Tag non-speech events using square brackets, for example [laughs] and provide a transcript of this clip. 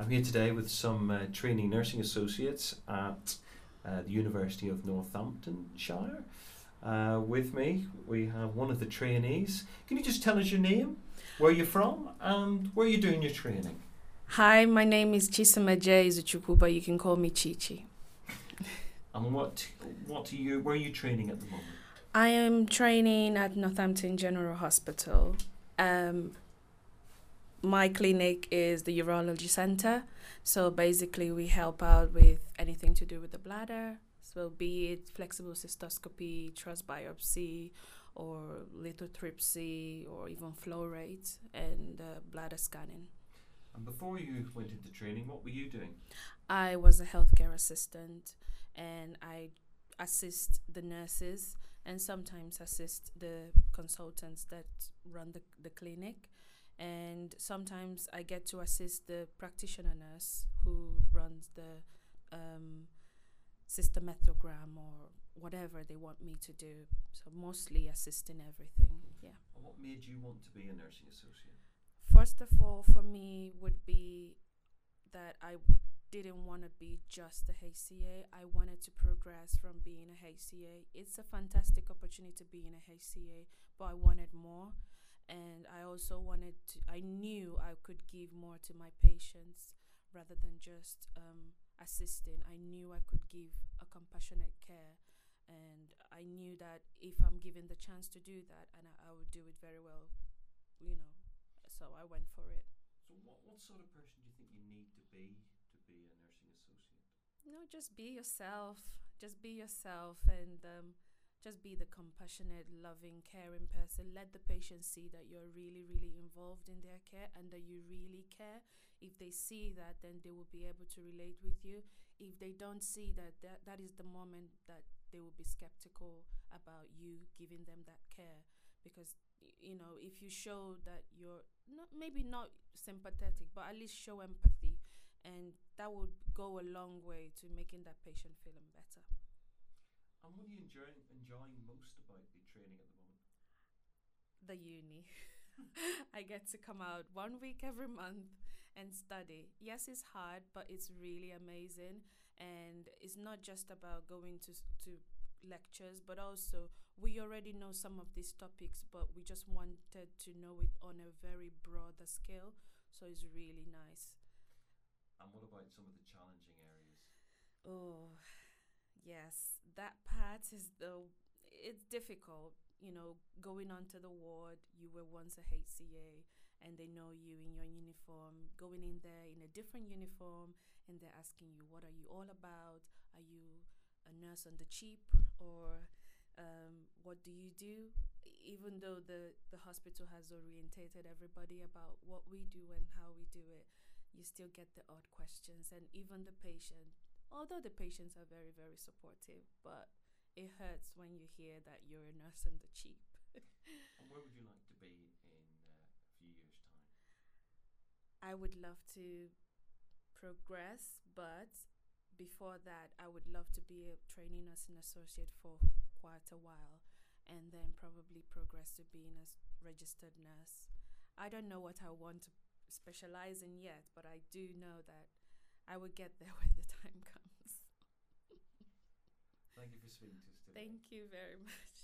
I'm here today with some uh, trainee nursing associates at uh, the University of Northamptonshire. Uh, with me, we have one of the trainees. Can you just tell us your name, where you're from, and where you're doing your training? Hi, my name is Chisama J. Izuchukwu, but you can call me Chichi. [laughs] And what what are you where are you training at the moment? I am training at Northampton General Hospital. Um, my clinic is the urology center. So basically, we help out with anything to do with the bladder. So, be it flexible cystoscopy, trus biopsy, or lithotripsy, or even flow rate and uh, bladder scanning. And before you went into training, what were you doing? I was a healthcare assistant and I assist the nurses and sometimes assist the consultants that run the, the clinic and sometimes I get to assist the practitioner nurse who runs the um, cystometrogram or whatever they want me to do. So mostly assisting everything. Yeah. And what made you want to be a nursing associate? First of all, for me would be that I didn't want to be just a HCA. I wanted to progress from being a HCA. It's a fantastic opportunity to be in a HCA, but I wanted more and I also wanted to I knew I could give more to my patients rather than just um, assisting. I knew I could give a compassionate care and I knew that if I'm given the chance to do that and I, I would do it very well, you know. So I went for it. So what what sort of person do you think you need to be to be a nursing associate? No, just be yourself. Just be yourself and um, just be the compassionate, loving, caring person. Let the patient see that you're really, really involved in their care and that you really care. If they see that, then they will be able to relate with you. If they don't see that, that, that is the moment that they will be skeptical about you giving them that care. Because, you know, if you show that you're not, maybe not sympathetic, but at least show empathy, and that would go a long way to making that patient feeling better. And what are you enjoying enjoying most about the training at the moment? The uni. [laughs] I get to come out one week every month and study. Yes, it's hard, but it's really amazing. And it's not just about going to to lectures, but also we already know some of these topics, but we just wanted to know it on a very broader scale. So it's really nice. And what about some of the challenging areas? Oh, yes that is the it's difficult you know going onto the ward. You were once a hca and they know you in your uniform going in there in a different uniform and they're asking you what are you all about? Are you a nurse on the cheap or um, what do you do? Even though the, the hospital has orientated everybody about what we do and how we do it you still get the odd questions and even the patient although the patients are very, very supportive, but it hurts when you hear that you're a nurse on the cheap. and where would you like to be in uh, a few years' time? I would love to progress, but before that, I would love to be a training nursing associate for quite a while and then probably progress to being a registered nurse. I don't know what I want to specialize in yet, but I do know that I will get there [laughs] when the time comes. Thank you for speaking to us today. Thank you very much.